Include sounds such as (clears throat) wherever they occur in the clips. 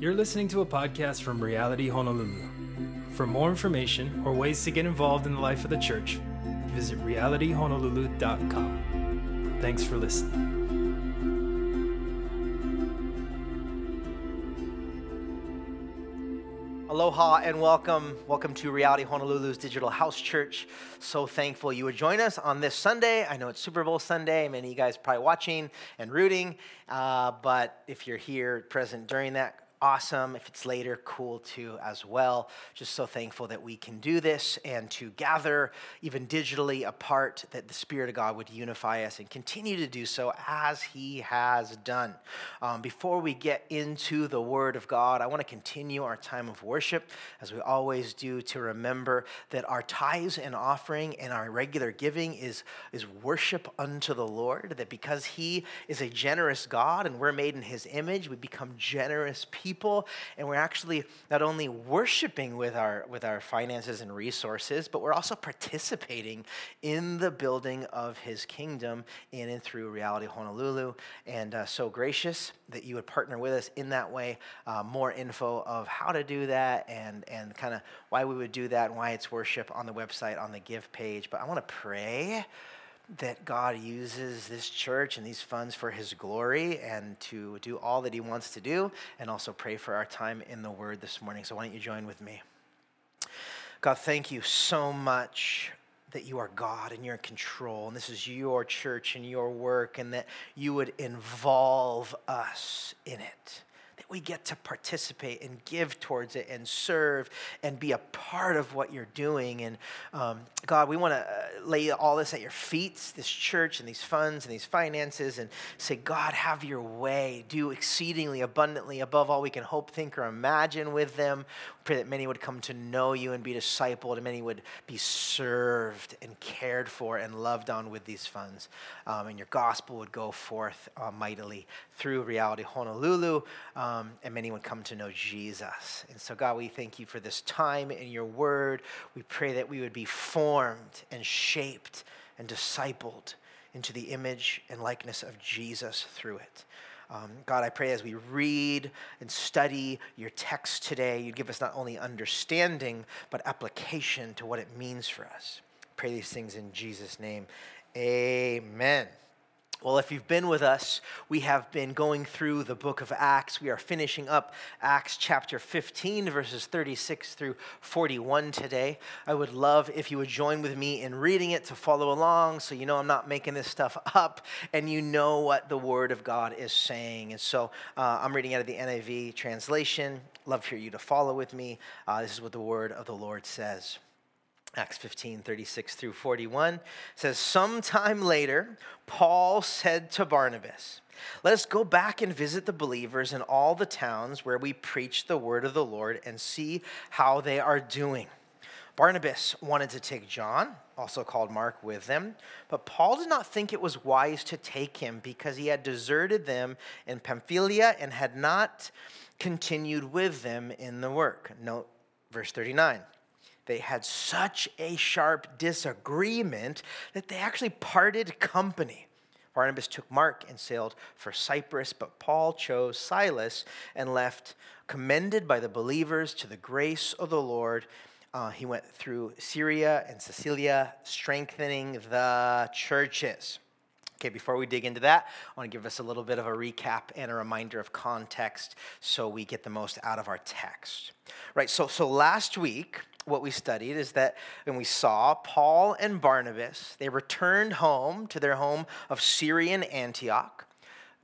You're listening to a podcast from Reality Honolulu. For more information or ways to get involved in the life of the church, visit realityhonolulu.com. Thanks for listening. Aloha and welcome. Welcome to Reality Honolulu's Digital House Church. So thankful you would join us on this Sunday. I know it's Super Bowl Sunday. Many of you guys probably watching and rooting. Uh, but if you're here present during that, awesome. If it's later, cool too, as well. Just so thankful that we can do this and to gather, even digitally apart, that the Spirit of God would unify us and continue to do so as He has done. Um, before we get into the Word of God, I want to continue our time of worship, as we always do, to remember that our tithes and offering and our regular giving is, is worship unto the Lord, that because He is a generous God and we're made in His image, we become generous people people and we're actually not only worshiping with our with our finances and resources but we're also participating in the building of his kingdom in and through reality honolulu. And uh, so gracious that you would partner with us in that way. Uh, more info of how to do that and and kind of why we would do that and why it's worship on the website on the give page. But i want to pray that God uses this church and these funds for his glory and to do all that he wants to do, and also pray for our time in the word this morning. So, why don't you join with me? God, thank you so much that you are God and you're in control, and this is your church and your work, and that you would involve us in it we get to participate and give towards it and serve and be a part of what you're doing. And um, God, we want to uh, lay all this at your feet, this church and these funds and these finances, and say, God, have your way. Do exceedingly abundantly above all we can hope, think, or imagine with them. Pray that many would come to know you and be discipled, and many would be served and cared for and loved on with these funds. Um, and your gospel would go forth uh, mightily through Reality Honolulu. Um, um, and many would come to know Jesus. And so, God, we thank you for this time in your word. We pray that we would be formed and shaped and discipled into the image and likeness of Jesus through it. Um, God, I pray as we read and study your text today, you give us not only understanding, but application to what it means for us. Pray these things in Jesus' name. Amen. Well, if you've been with us, we have been going through the book of Acts. We are finishing up Acts chapter 15, verses 36 through 41 today. I would love if you would join with me in reading it to follow along so you know I'm not making this stuff (laughs) up and you know what the Word of God is saying. And so uh, I'm reading out of the NIV translation. Love for you to follow with me. Uh, this is what the Word of the Lord says. Acts 15, 36 through 41 says, Sometime later, Paul said to Barnabas, Let us go back and visit the believers in all the towns where we preach the word of the Lord and see how they are doing. Barnabas wanted to take John, also called Mark, with them, but Paul did not think it was wise to take him because he had deserted them in Pamphylia and had not continued with them in the work. Note verse 39 they had such a sharp disagreement that they actually parted company. Barnabas took Mark and sailed for Cyprus, but Paul chose Silas and left, commended by the believers to the grace of the Lord. Uh, he went through Syria and Cilicia, strengthening the churches. Okay, before we dig into that, I want to give us a little bit of a recap and a reminder of context so we get the most out of our text. Right, so, so last week, what we studied is that when we saw Paul and Barnabas, they returned home to their home of Syrian Antioch,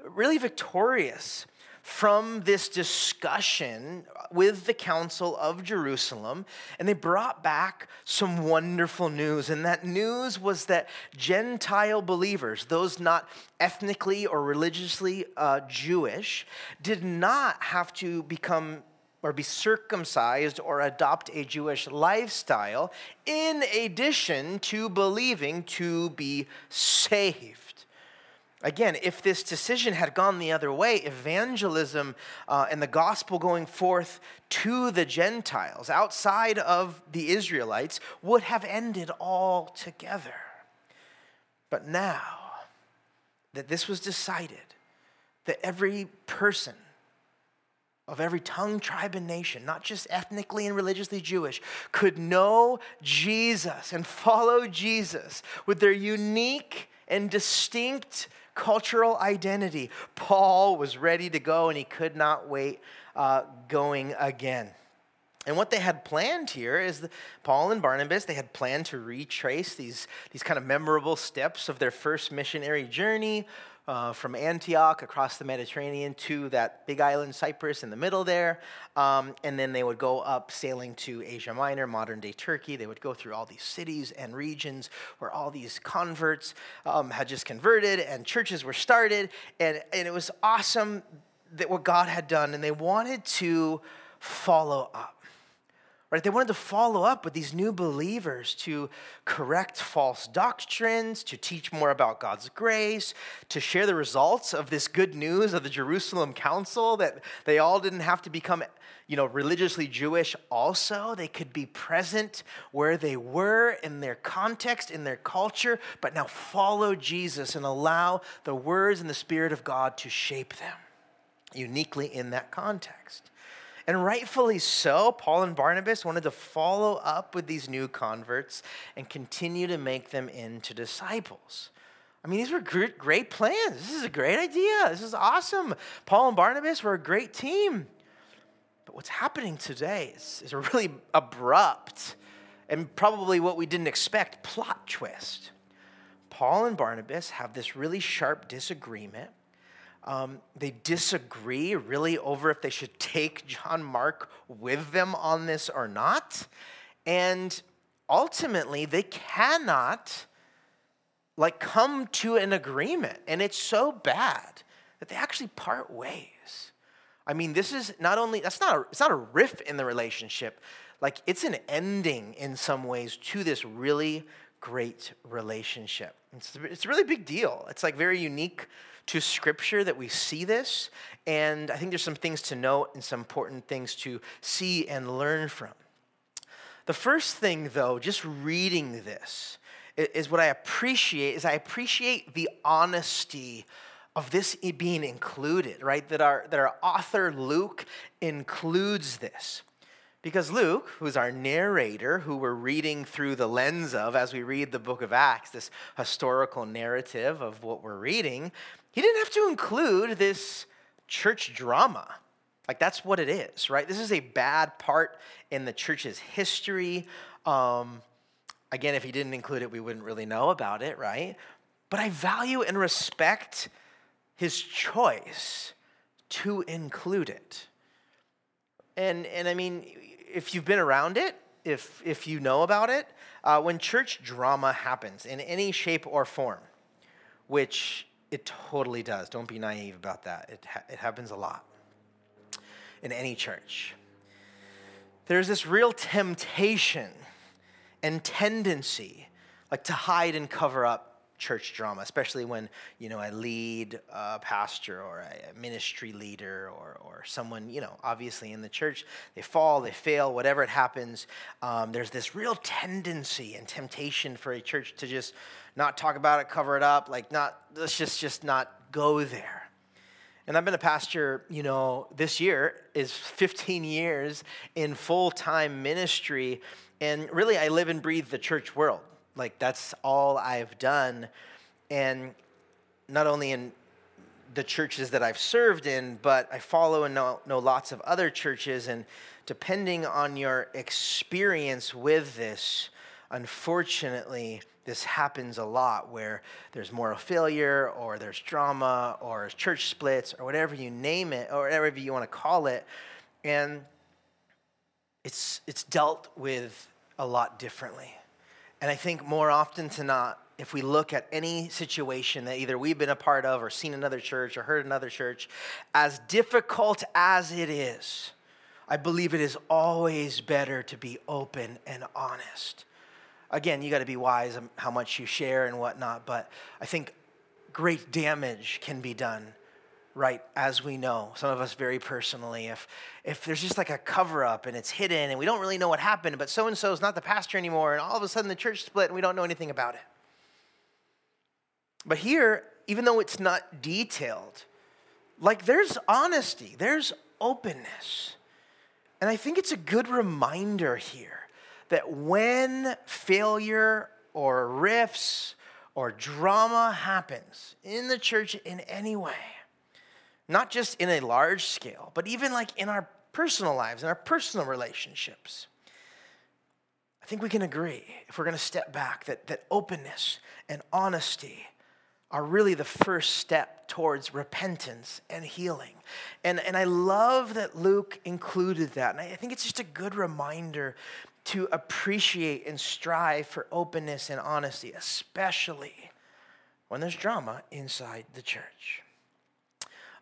really victorious from this discussion with the Council of Jerusalem, and they brought back some wonderful news. And that news was that Gentile believers, those not ethnically or religiously uh, Jewish, did not have to become or be circumcised or adopt a Jewish lifestyle, in addition to believing to be saved. Again, if this decision had gone the other way, evangelism uh, and the gospel going forth to the Gentiles outside of the Israelites would have ended altogether. But now that this was decided, that every person of every tongue, tribe, and nation, not just ethnically and religiously Jewish, could know Jesus and follow Jesus with their unique and distinct cultural identity. Paul was ready to go and he could not wait uh, going again. And what they had planned here is Paul and Barnabas, they had planned to retrace these, these kind of memorable steps of their first missionary journey uh, from Antioch across the Mediterranean to that big island, Cyprus, in the middle there. Um, and then they would go up sailing to Asia Minor, modern day Turkey. They would go through all these cities and regions where all these converts um, had just converted and churches were started. And, and it was awesome that what God had done. And they wanted to follow up. Right? They wanted to follow up with these new believers to correct false doctrines, to teach more about God's grace, to share the results of this good news of the Jerusalem Council that they all didn't have to become, you know, religiously Jewish also. They could be present where they were in their context, in their culture, but now follow Jesus and allow the words and the Spirit of God to shape them uniquely in that context. And rightfully so, Paul and Barnabas wanted to follow up with these new converts and continue to make them into disciples. I mean, these were great, plans. This is a great idea. This is awesome. Paul and Barnabas were a great team. But what's happening today is, is a really abrupt and probably what we didn't expect plot twist. Paul and Barnabas have this really sharp disagreement um, they disagree really over if they should take John Mark with them on this or not. And ultimately, they cannot like come to an agreement. And it's so bad that they actually part ways. I mean, this is not only, that's not a, it's not a riff in the relationship. Like, it's an ending in some ways to this really great relationship. It's, it's a really big deal. It's like very unique to Scripture that we see this. And I think there's some things to note and some important things to see and learn from. The first thing, though, just reading this, is what I appreciate is I appreciate the honesty of this being included, right? That our, that our author Luke includes this. Because Luke, who's our narrator, who we're reading through the lens of as we read the book of Acts, this historical narrative of what we're reading, he didn't have to include this church drama. Like, that's what it is, right? This is a bad part in the church's history. Um, again, if he didn't include it, we wouldn't really know about it, right? But I value and respect his choice to include it. And, and I mean, if you've been around it, if, if you know about it, uh, when church drama happens in any shape or form, which it totally does, don't be naive about that. It, ha- it happens a lot in any church. There's this real temptation and tendency, like to hide and cover up church drama, especially when you know I lead a pastor or a ministry leader or or someone you know obviously in the church they fall, they fail, whatever it happens. Um, there's this real tendency and temptation for a church to just not talk about it, cover it up, like not let's just just not go there. And I've been a pastor, you know, this year is 15 years in full time ministry. And really, I live and breathe the church world. Like that's all I've done. And not only in the churches that I've served in, but I follow and know, know lots of other churches. And depending on your experience with this, unfortunately, this happens a lot where there's moral failure or there's drama or church splits or whatever you name it or whatever you want to call it. And it's, it's dealt with a lot differently. And I think more often to not, if we look at any situation that either we've been a part of or seen another church or heard another church, as difficult as it is, I believe it is always better to be open and honest. Again, you got to be wise how much you share and whatnot, but I think great damage can be done right as we know some of us very personally if if there's just like a cover up and it's hidden and we don't really know what happened but so and so is not the pastor anymore and all of a sudden the church split and we don't know anything about it but here even though it's not detailed like there's honesty there's openness. And I think it's a good reminder here that when failure or rifts or drama happens in the church in any way, not just in a large scale, but even like in our personal lives, in our personal relationships, I think we can agree, if we're going to step back, that, that openness and honesty are really the first step towards repentance and healing. And, and I love that Luke included that. And I think it's just a good reminder to appreciate and strive for openness and honesty, especially when there's drama inside the church.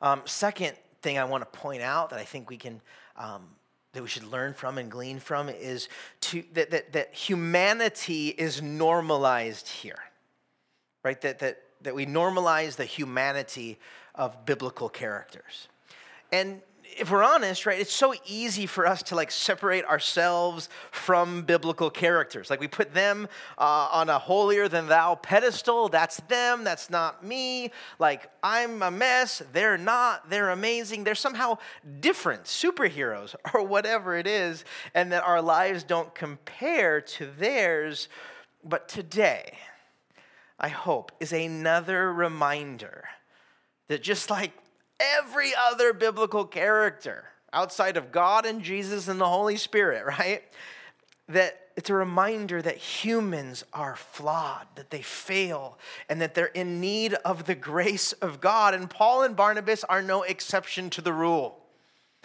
Um, second thing I want to point out that I think we can um, that we should learn from and glean from is to, that, that, that humanity is normalized here, right? That, that, that we normalize the humanity of biblical characters. And if we're honest, right, it's so easy for us to like separate ourselves from biblical characters. Like we put them uh, on a holier than thou pedestal. That's them, that's not me. Like I'm a mess, they're not, they're amazing. They're somehow different superheroes (laughs) or whatever it is, and that our lives don't compare to theirs. But today, I hope, is another reminder that just like every other biblical character outside of God and Jesus and the Holy Spirit, (laughs) right? That it's a reminder that humans are flawed, that they fail, and that they're in need of the grace of God. And Paul and Barnabas are no exception to the rule.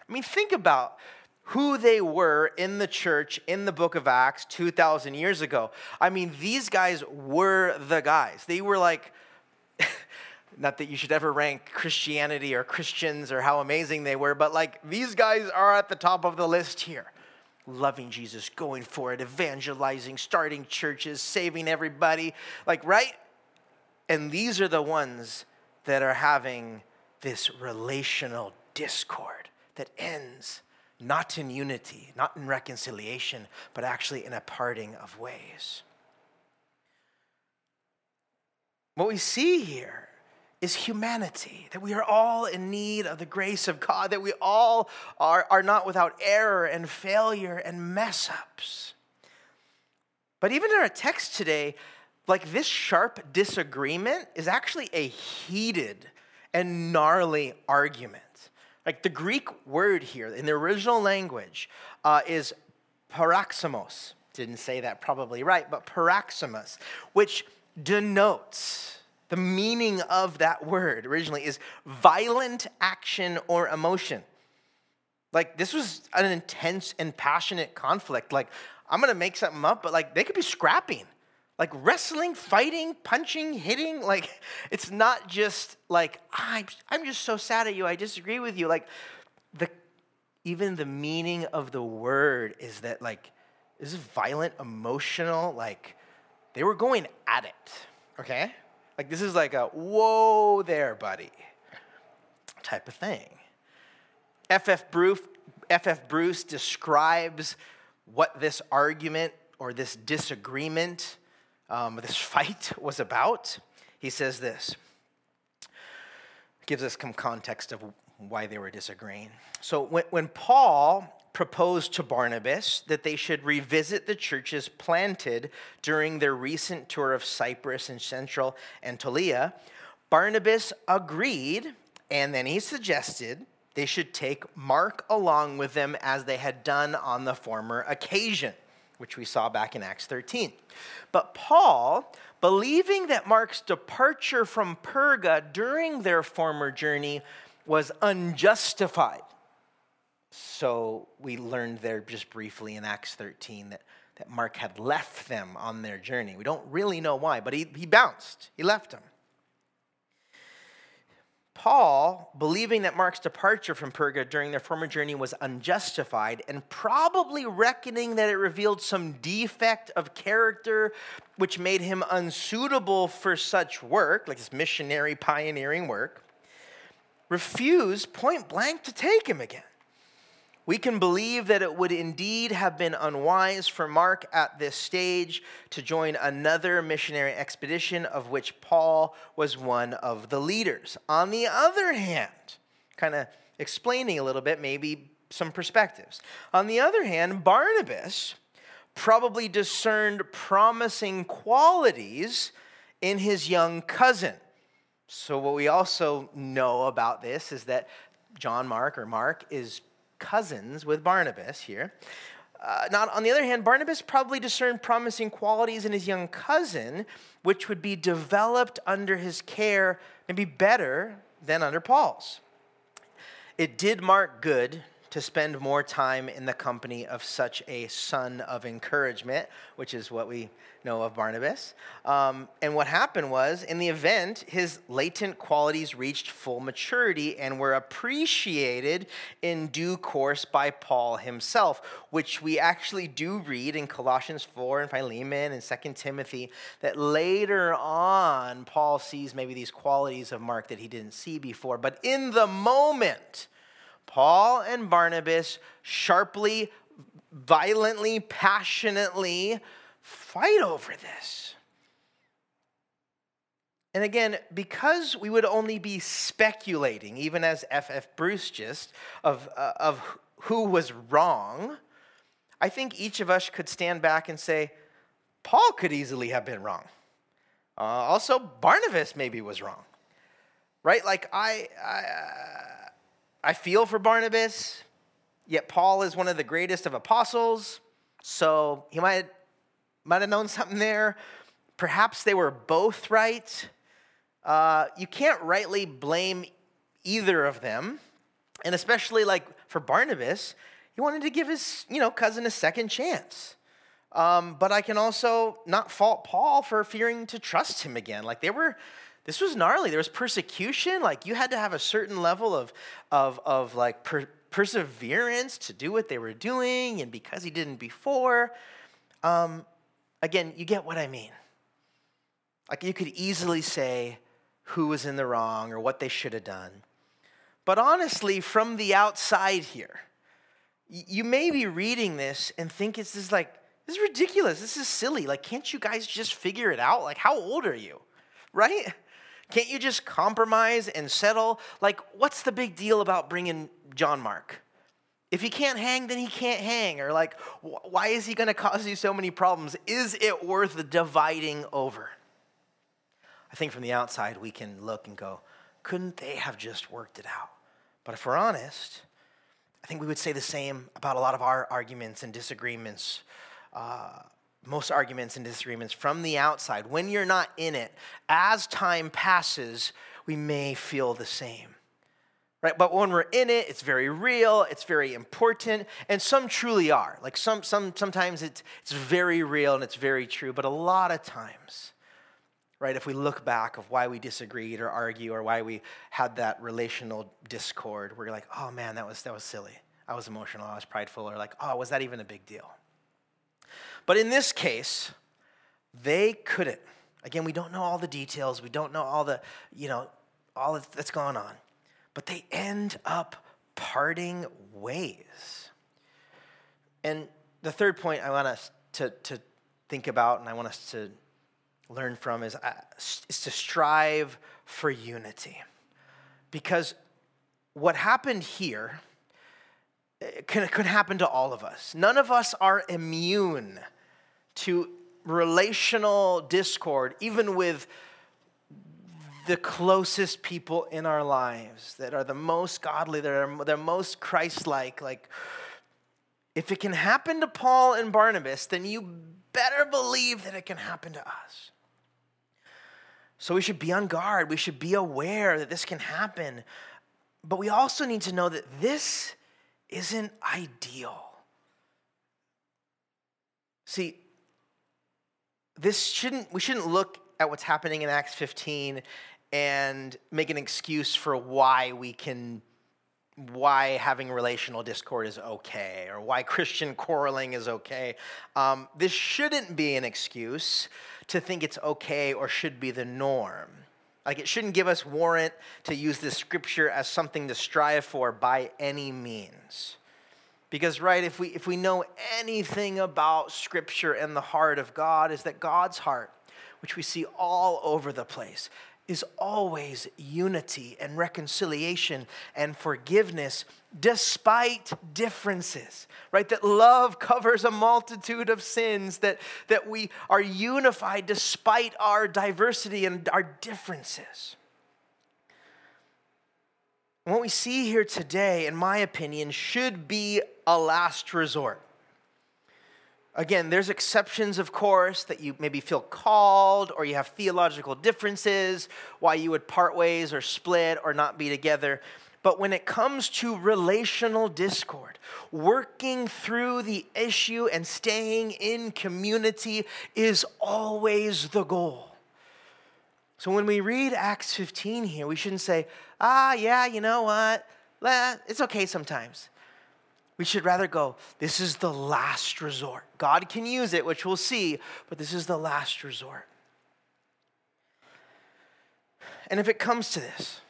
I mean, think about who they were in the church in the book of Acts 2,000 years ago. I mean, these guys were the guys. They were like, not that you should ever rank Christianity or Christians or how amazing they were, but like these guys are at the top of the list here. Loving Jesus, going for it, evangelizing, starting churches, saving everybody. Like, right? And these are the ones that are having this relational discord that ends not in unity, not in reconciliation, but actually in a parting of ways. What we see here is humanity, that we are all in need of the grace of God, that we all are, are not without error and failure and mess ups. But even in our text today, like this sharp disagreement is actually a heated and gnarly argument. Like the Greek word here in the original language uh, is paraximos. Didn't say that probably right, but paraximos, which denotes the meaning of that word originally is violent action or emotion. Like, this was an intense and passionate conflict. Like, I'm gonna make something up, but like, they could be scrapping. Like, wrestling, fighting, punching, hitting. Like, (laughs) it's not just like, I'm, I'm just so sad at you, I disagree with you. Like, the, even the meaning of the word is that, like, this is violent, emotional, like, they were going at it, okay? Like, this is like a whoa there, buddy type of thing. F.F. Bruce, F.F. Bruce describes what this argument or this disagreement, um, this fight (laughs) was about. He says this, gives us some context of why they were disagreeing. So when, when Paul proposed to Barnabas that they should revisit the churches planted during their recent tour of Cyprus and Central Anatolia. Barnabas agreed, and then he suggested they should take Mark along with them as they had done on the former occasion, which we saw back in Acts 13. But Paul, believing that Mark's departure from Perga during their former journey was unjustified, so we learned there just briefly in Acts 13 that, that Mark had left them on their journey. We don't really know why, but he, he bounced, he left them. Paul, believing that Mark's departure from Perga during their former journey was unjustified, and probably reckoning that it revealed some defect of character which made him unsuitable for such work, like this missionary pioneering work, refused point blank to take him again. We can believe that it would indeed have been unwise for Mark at this stage to join another missionary expedition of which Paul was one of the leaders. On the other hand, kind of explaining a little bit, maybe some perspectives. On the other hand, Barnabas probably discerned promising qualities in his young cousin. So, what we also know about this is that John Mark or Mark is cousins with Barnabas here. Uh, not, on the other hand, Barnabas probably discerned promising qualities in his young cousin, which would be developed under his care, maybe better than under Paul's. It did Mark good to spend more time in the company of such a son of encouragement, which is what we know of Barnabas. Um, and what happened was, in the event, his latent qualities reached full maturity and were appreciated in due course by Paul himself, which we actually do read in Colossians 4 and Philemon and 2 Timothy, that later on, Paul sees maybe these qualities of Mark that he didn't see before. But in the moment, Paul and Barnabas sharply, violently, passionately fight over this. And again, because we would only be speculating, even as F.F. F. Bruce just, of, uh, of who was wrong, I think each of us could stand back and say, Paul could easily have been wrong. Uh, also, Barnabas maybe was wrong. Right? Like, I, I I feel for Barnabas, yet Paul is one of the greatest of apostles, so he might, might have known something there. Perhaps they were both right. Uh, you can't rightly blame either of them. And especially like for Barnabas, he wanted to give his you know cousin a second chance. Um, but I can also not fault Paul for fearing to trust him again. Like they were this was gnarly. There was persecution. Like you had to have a certain level of, of, of like per, perseverance to do what they were doing, and because he didn't before. Um, again, you get what I mean. Like you could easily say who was in the wrong or what they should have done. But honestly, from the outside here, you may be reading this and think it's this like, this is ridiculous. This is silly. Like, can't you guys just figure it out? Like, how old are you? Right? Can't you just compromise and settle? Like, what's the big deal about bringing John Mark? If he can't hang, then he can't hang. Or, like, why is he going to cause you so many problems? Is it worth dividing over? I think from the outside, we can look and go, couldn't they have just worked it out? But if we're honest, I think we would say the same about a lot of our arguments and disagreements. Uh, most arguments and disagreements from the outside, when you're not in it, as time passes, we may feel the same. Right? But when we're in it, it's very real, it's very important, and some truly are. Like some, some sometimes it's, it's very real and it's very true, but a lot of times, right, if we look back of why we disagreed or argue or why we had that relational discord, we're like, oh man, that was that was silly. I was emotional, I was prideful, or like, oh, was that even a big deal? But in this case, they couldn't. Again, we don't know all the details. We don't know all the, you know, all that's gone on. But they end up parting ways. And the third point I want us to, to think about and I want us to learn from is, uh, is to strive for unity. Because what happened here could, could happen to all of us. None of us are immune to relational discord, even with the closest people in our lives that are the most godly, that are the most Christ like. Like, if it can happen to Paul and Barnabas, then you better believe that it can happen to us. So we should be on guard. We should be aware that this can happen. But we also need to know that this isn't ideal. See, this shouldn't we shouldn't look at what's happening in Acts 15 and make an excuse for why we can why having relational discord is okay or why Christian quarreling is okay. Um, this shouldn't be an excuse to think it's okay or should be the norm. Like it shouldn't give us warrant to use this scripture as something to strive for by any means. Because, right, if we, if we know anything about Scripture and the heart of God, is that God's heart, which we see all over the place, is always unity and reconciliation and forgiveness despite differences, right? That love covers a multitude of sins, that, that we are unified despite our diversity and our differences. And what we see here today, in my opinion, should be a last resort. Again, there's exceptions, of course, that you maybe feel called or you have theological differences, why you would part ways or split or not be together. But when it comes to relational discord, working through the issue and staying in community is always the goal. So when we read Acts 15 here, we shouldn't say, ah, yeah, you know what? It's okay sometimes. We should rather go, this is the last resort. God can use it, which we'll see, but this is the last resort. And if it comes to this,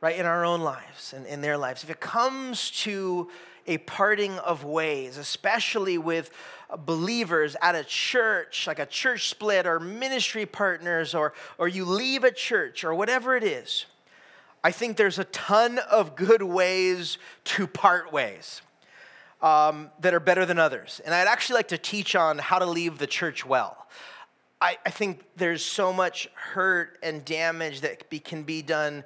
right, in our own lives and in their lives, if it comes to a parting of ways, especially with believers at a church, like a church split or ministry partners, or, or you leave a church or whatever it is, I think there's a ton of good ways to part ways um, that are better than others. And I'd actually like to teach on how to leave the church well. I, I think there's so much hurt and damage that be, can be done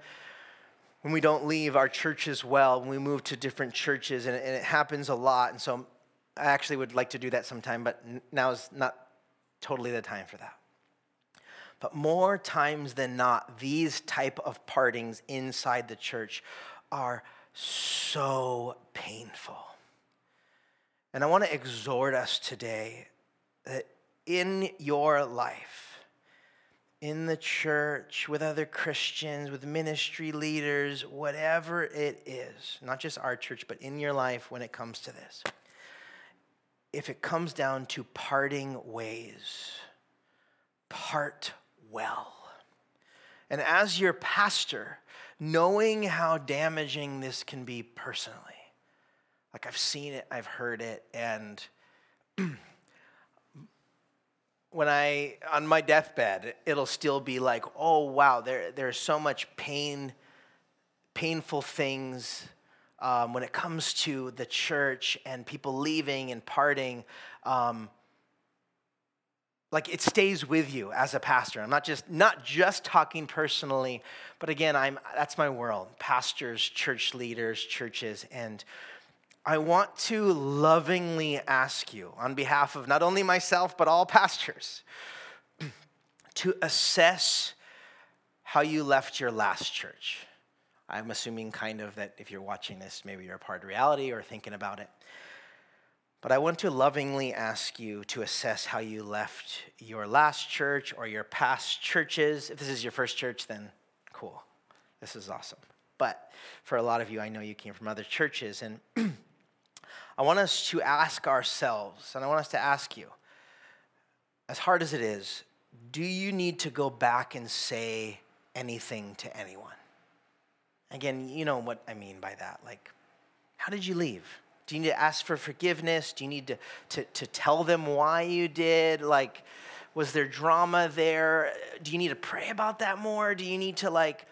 when we don't leave our churches well, when we move to different churches, and, and it happens a lot. And so I actually would like to do that sometime, but now is not totally the time for that. But more times than not, these type of partings inside the church are so painful. And I want to exhort us today that in your life, in the church, with other Christians, with ministry leaders, whatever it is, not just our church, but in your life when it comes to this, if it comes down to parting ways, part well. And as your pastor, knowing how damaging this can be personally, like I've seen it, I've heard it, and (clears throat) when I on my deathbed, it'll still be like, oh wow, there there's so much pain, painful things um, when it comes to the church and people leaving and parting. Um, like it stays with you as a pastor. I'm not just not just talking personally, but again, I'm that's my world. Pastors, church leaders, churches, and I want to lovingly ask you, on behalf of not only myself, but all pastors, (clears throat) to assess how you left your last church. I'm assuming, kind of, that if you're watching this, maybe you're a part of reality or thinking about it. But I want to lovingly ask you to assess how you left your last church or your past churches. If this is your first church, then cool. This is awesome. But for a lot of you, I know you came from other churches. And (clears throat) I want us to ask ourselves, and I want us to ask you, as hard as it is, do you need to go back and say anything to anyone? Again, you know what I mean by that. Like, how did you leave? Do you need to ask for forgiveness? Do you need to, to, to tell them why you did? Like, was there drama there? Do you need to pray about that more? Do you need to, like,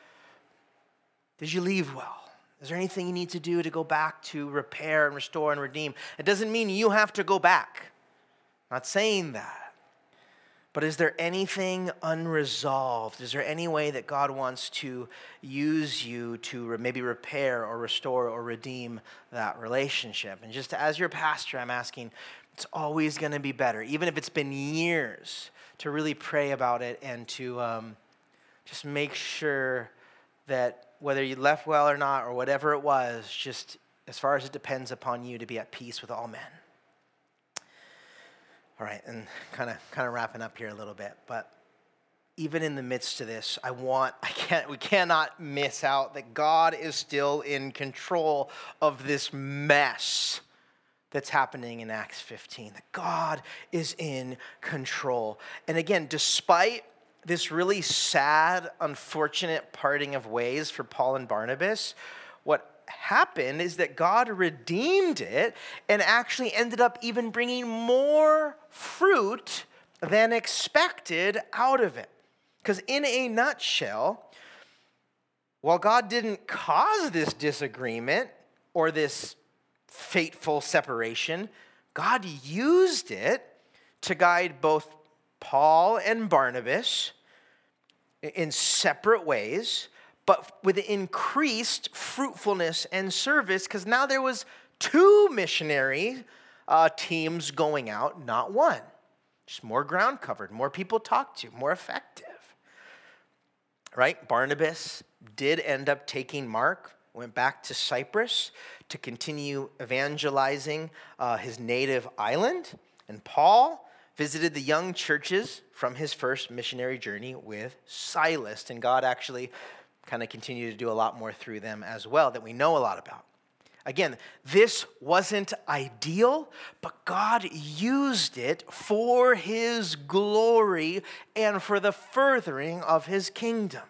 did you leave well? Is there anything you need to do to go back to repair and restore and redeem? It doesn't mean you have to go back. I'm not saying that. But is there anything unresolved? Is there any way that God wants to use you to maybe repair or restore or redeem that relationship? And just as your pastor, I'm asking, it's always going to be better, even if it's been years, to really pray about it and to um, just make sure that whether you left well or not, or whatever it was, just as far as it depends upon you to be at peace with all men. All right, and kind of kind of wrapping up here a little bit, but even in the midst of this, I want (laughs) I can't we cannot miss out that God is still in control of this mess that's happening in Acts 15. That God is in control. And again, despite this really sad, unfortunate parting of ways for Paul and Barnabas, what happened is that God redeemed it and actually ended up even bringing more fruit than expected out of it. Because, in a nutshell, while God didn't cause this disagreement or this fateful separation, God used it to guide both Paul and Barnabas in separate ways, but with increased fruitfulness and service, because now there was two missionary uh, teams going out, not one. Just more ground covered, more people talked to, more effective. Right? Barnabas did end up taking Mark, went back to Cyprus to continue evangelizing uh, his native island. And Paul visited the young churches from his first missionary journey with Silas. And God actually kind of continued to do a lot more through them as well that we know a lot about. Again, this wasn't ideal, but God used it for his glory and for the furthering of his kingdom.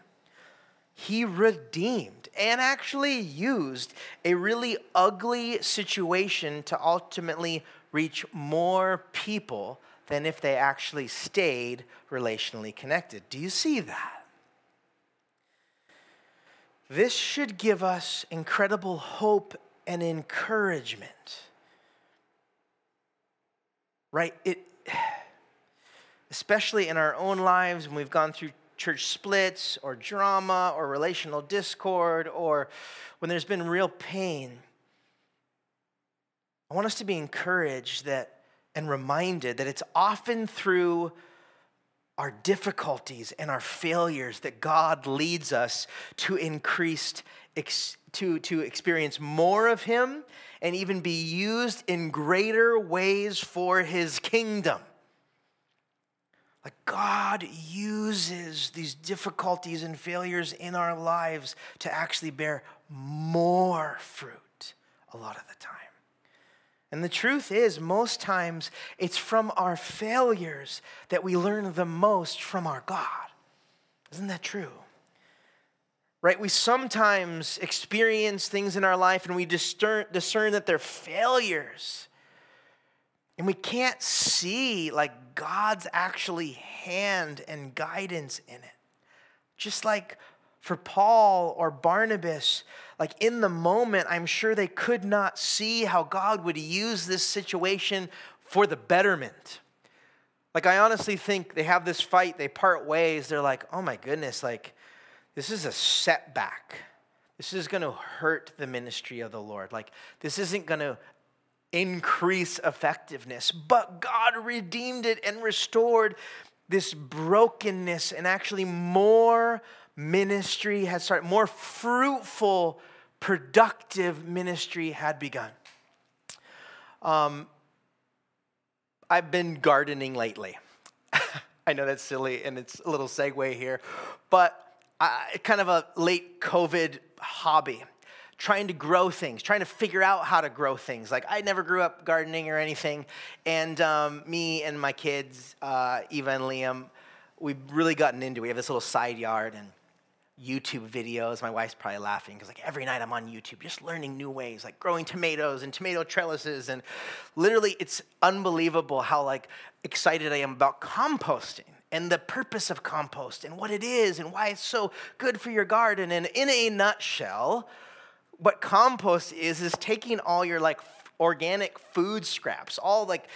He redeemed and actually used a really ugly situation to ultimately reach more people than if they actually stayed relationally connected. Do you see that? This should give us incredible hope and encouragement. Right? It (sighs) especially in our own lives when we've gone through church splits or drama or relational discord or when there's been real pain. I want us to be encouraged that and reminded that it's often through our difficulties and our failures that God leads us to increased to, to experience more of Him and even be used in greater ways for His kingdom. Like God uses these difficulties and failures in our lives to actually bear more fruit a lot of the time. And the truth is, most times it's from our failures that we learn the most from our God. Isn't that true? right? We sometimes experience things in our life and we discern, discern that they're failures. And we can't see like God's actually hand and guidance in it. Just like for Paul or Barnabas, like in the moment, I'm sure they could not see how God would use this situation for the betterment. Like, I honestly think they have this fight, they part ways, they're like, oh my goodness, like, this is a setback. This is to hurt the ministry of the Lord. Like, this isn't to increase effectiveness. But God redeemed it and restored this brokenness, and actually, more ministry had started, more fruitful, productive ministry had begun. Um, I've been gardening lately. (laughs) I know that's silly and it's a little segue here, but uh, kind of a late COVID hobby, trying to grow things, trying to figure out how to grow things. Like I never grew up gardening or anything, and um, me and my kids, uh, Eva and Liam, we've really gotten into. It. We have this little side yard and YouTube videos. My wife's probably laughing because like every night I'm on YouTube just learning new ways, like growing tomatoes and tomato trellises, and literally it's unbelievable how like excited I am about composting and the purpose of compost and what it is and why it's so good for your garden. And in a nutshell, what compost is is taking all your like organic food scraps, all like,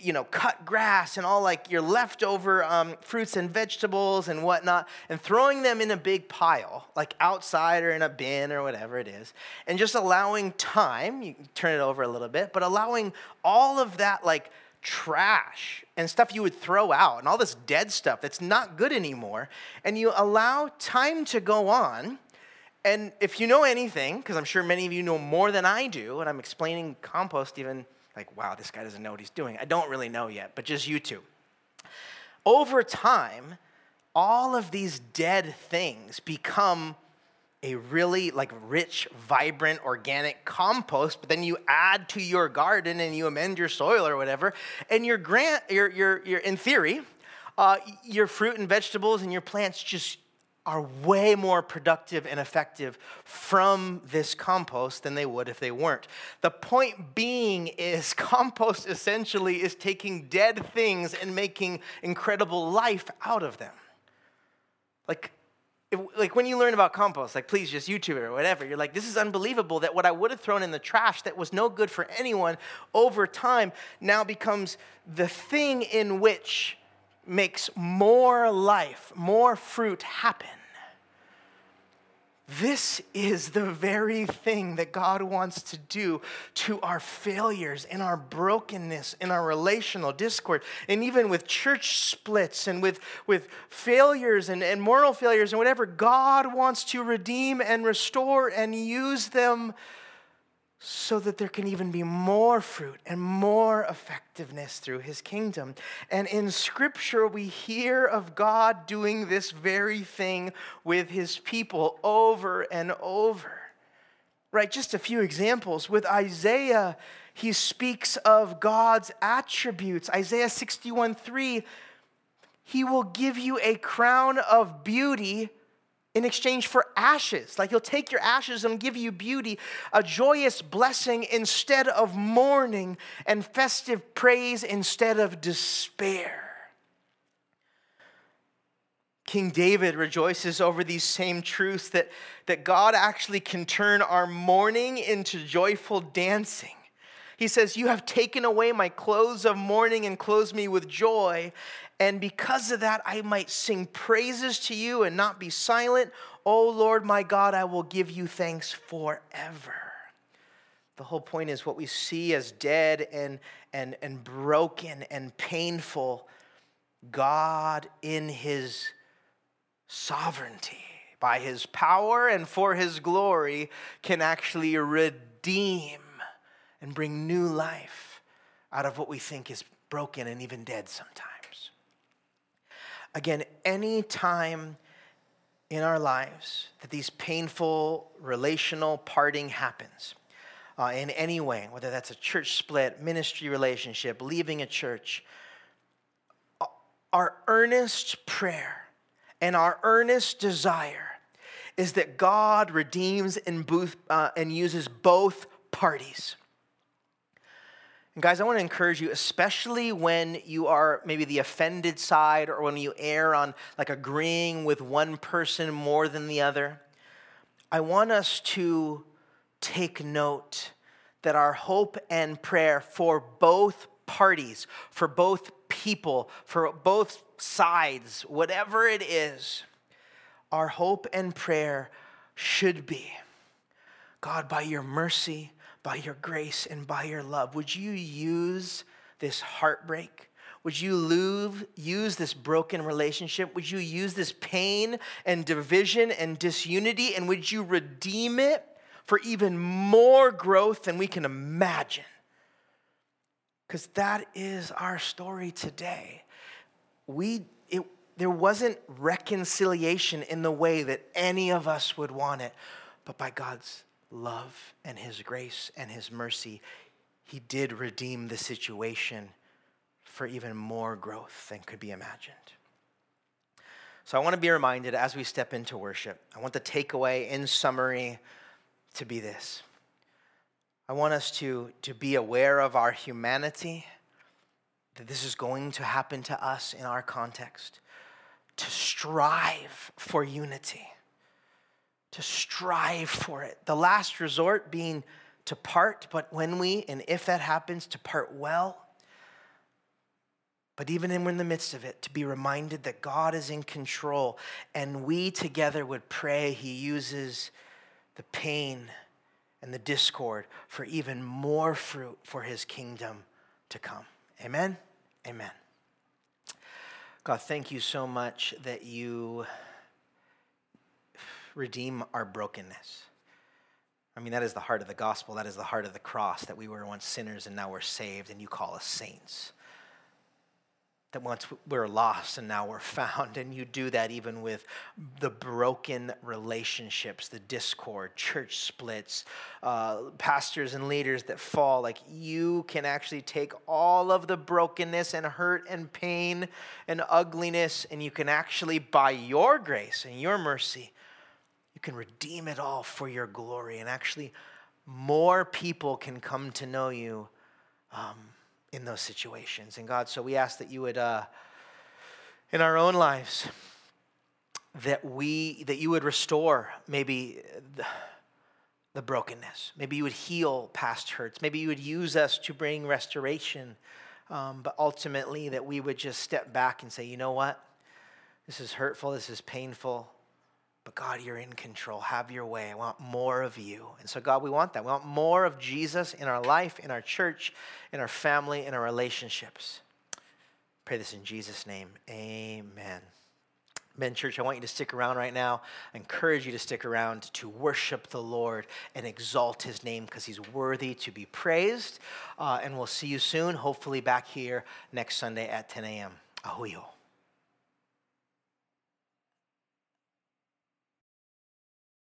you know, cut grass and all like your leftover um, fruits and vegetables and whatnot, and throwing them in a big pile, like outside or in a bin or whatever it is, and just allowing time, you turn it over a little bit, but allowing all of that like trash and stuff you would throw out and all this dead stuff that's not good anymore, and you allow time to go on. And if you know anything, because I'm sure many of you know more than I do, and I'm explaining compost even like, wow, this guy doesn't know what he's doing. I don't really know yet, but just YouTube. Over time, all of these dead things become a really like rich, vibrant, organic compost, but then you add to your garden and you amend your soil or whatever, and your grant, your, your, your in theory, uh, your fruit and vegetables and your plants just are way more productive and effective from this compost than they would if they weren't. The point being is (laughs) compost essentially is taking dead things and making incredible life out of them. Like, if, like when you learn about compost, like please just YouTube it or whatever, you're like, this is unbelievable that what I would have thrown in the trash that was no good for anyone over time now becomes the thing in which makes more life, more fruit happen. This is the very thing that God wants to do to our failures and our brokenness in our relational discord, and even with church splits and with, with failures and, and moral failures and whatever. God wants to redeem and restore and use them so that there can even be more fruit and more effectiveness through his kingdom. And in scripture, we hear of God doing this very thing with his people over and over. Right? Just a few examples. With Isaiah, he speaks of God's attributes. Isaiah 61 3, he will give you a crown of beauty in exchange for ashes. Like he'll take your ashes and give you beauty, a joyous blessing instead of mourning, and festive praise instead of despair. King David rejoices over these same truths that, that God actually can turn our mourning into joyful dancing. He says, You have taken away my clothes of mourning and clothed me with joy. And because of that, I might sing praises to you and not be silent. O Lord my God, I will give you thanks forever. The whole point is what we see as dead and, and, and broken and painful, God in his sovereignty, by his power and for his glory, can actually redeem and bring new life out of what we think is broken and even dead sometimes. Again, any time in our lives that these painful relational parting happens, uh, in any way, whether that's a church split, ministry relationship, leaving a church, our earnest prayer and our earnest desire is that God redeems and, booth, uh, and uses both parties. And guys, I want to encourage you, especially when you are maybe the offended side or when you err on like agreeing with one person more than the other. I want us to take note that our hope and prayer for both parties, for both people, for both sides, whatever it is, our hope and prayer should be God, by your mercy, by your grace and by your love, would you use this heartbreak? Would you use this broken relationship? Would you use this pain and division and disunity? And would you redeem it for even more growth than we can imagine? Because that is our story today. We, it, there wasn't reconciliation in the way that any of us would want it, but by God's love and his grace and his mercy, he did redeem the situation for even more growth than could be imagined. So I want to be reminded as we step into worship, I want the takeaway in summary to be this. I want us to, to be aware of our humanity, that this is going to happen to us in our context, to strive for unity to strive for it. The last resort being to part, but when we, and if that happens, to part well. But even in the midst of it, to be reminded that God is in control and we together would pray He uses the pain and the discord for even more fruit for His kingdom to come. Amen? Amen. God, thank you so much that you redeem our brokenness. I mean, that is the heart of the gospel. That is the heart of the cross that we were once sinners and now we're saved, and you call us saints. That once we are lost and now we're (laughs) found, and you do that even with the broken relationships, the discord, church splits, uh, pastors and leaders that fall. Like you can actually take all of the brokenness and hurt and pain and ugliness, and you can actually, by your grace and your mercy, can redeem it all for your glory. And actually, more people can come to know you um, in those situations. And God, so we ask that you would, uh, in our own lives, that we that you would restore maybe the, the brokenness. Maybe you would heal past hurts. Maybe you would use us to bring restoration. Um, but ultimately, that we would just step back and say, you know what? This is hurtful. This is painful. But God, you're in control. Have your way. I want more of you. And so, God, we want that. We want more of Jesus in our life, in our church, in our family, in our relationships. Pray this in Jesus' name. Amen. Men Church, I want you to stick around right now. I encourage you to stick around to worship the Lord and exalt his name because he's worthy to be praised. Uh, and we'll see you soon, hopefully back here next Sunday at 10 a.m. Ahuyo.